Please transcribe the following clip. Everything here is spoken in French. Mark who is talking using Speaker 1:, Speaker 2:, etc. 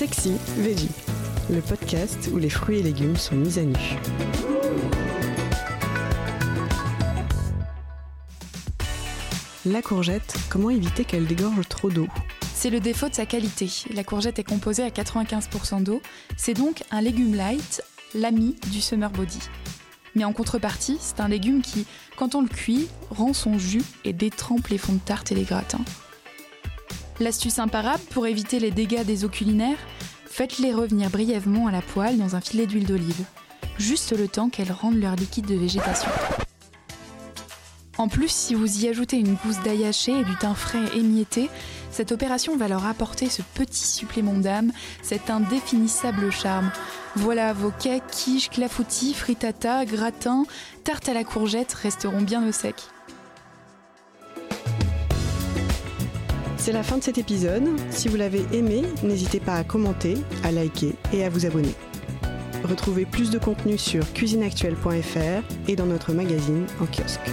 Speaker 1: Sexy Veggie, le podcast où les fruits et légumes sont mis à nu. La courgette, comment éviter qu'elle dégorge trop d'eau?
Speaker 2: C'est le défaut de sa qualité. La courgette est composée à 95% d'eau. C'est donc un légume light, l'ami du summer body. Mais en contrepartie, c'est un légume qui, quand on le cuit, rend son jus et détrempe les fonds de tarte et les gratins. L'astuce imparable pour éviter les dégâts des eaux culinaires, faites-les revenir brièvement à la poêle dans un filet d'huile d'olive. Juste le temps qu'elles rendent leur liquide de végétation. En plus, si vous y ajoutez une gousse d'ail et du thym frais émietté, cette opération va leur apporter ce petit supplément d'âme, cet indéfinissable charme. Voilà, vos cakes, quiches, clafoutis, frittata, gratins, tartes à la courgette resteront bien au sec.
Speaker 1: C'est la fin de cet épisode. Si vous l'avez aimé, n'hésitez pas à commenter, à liker et à vous abonner. Retrouvez plus de contenu sur cuisineactuelle.fr et dans notre magazine en kiosque.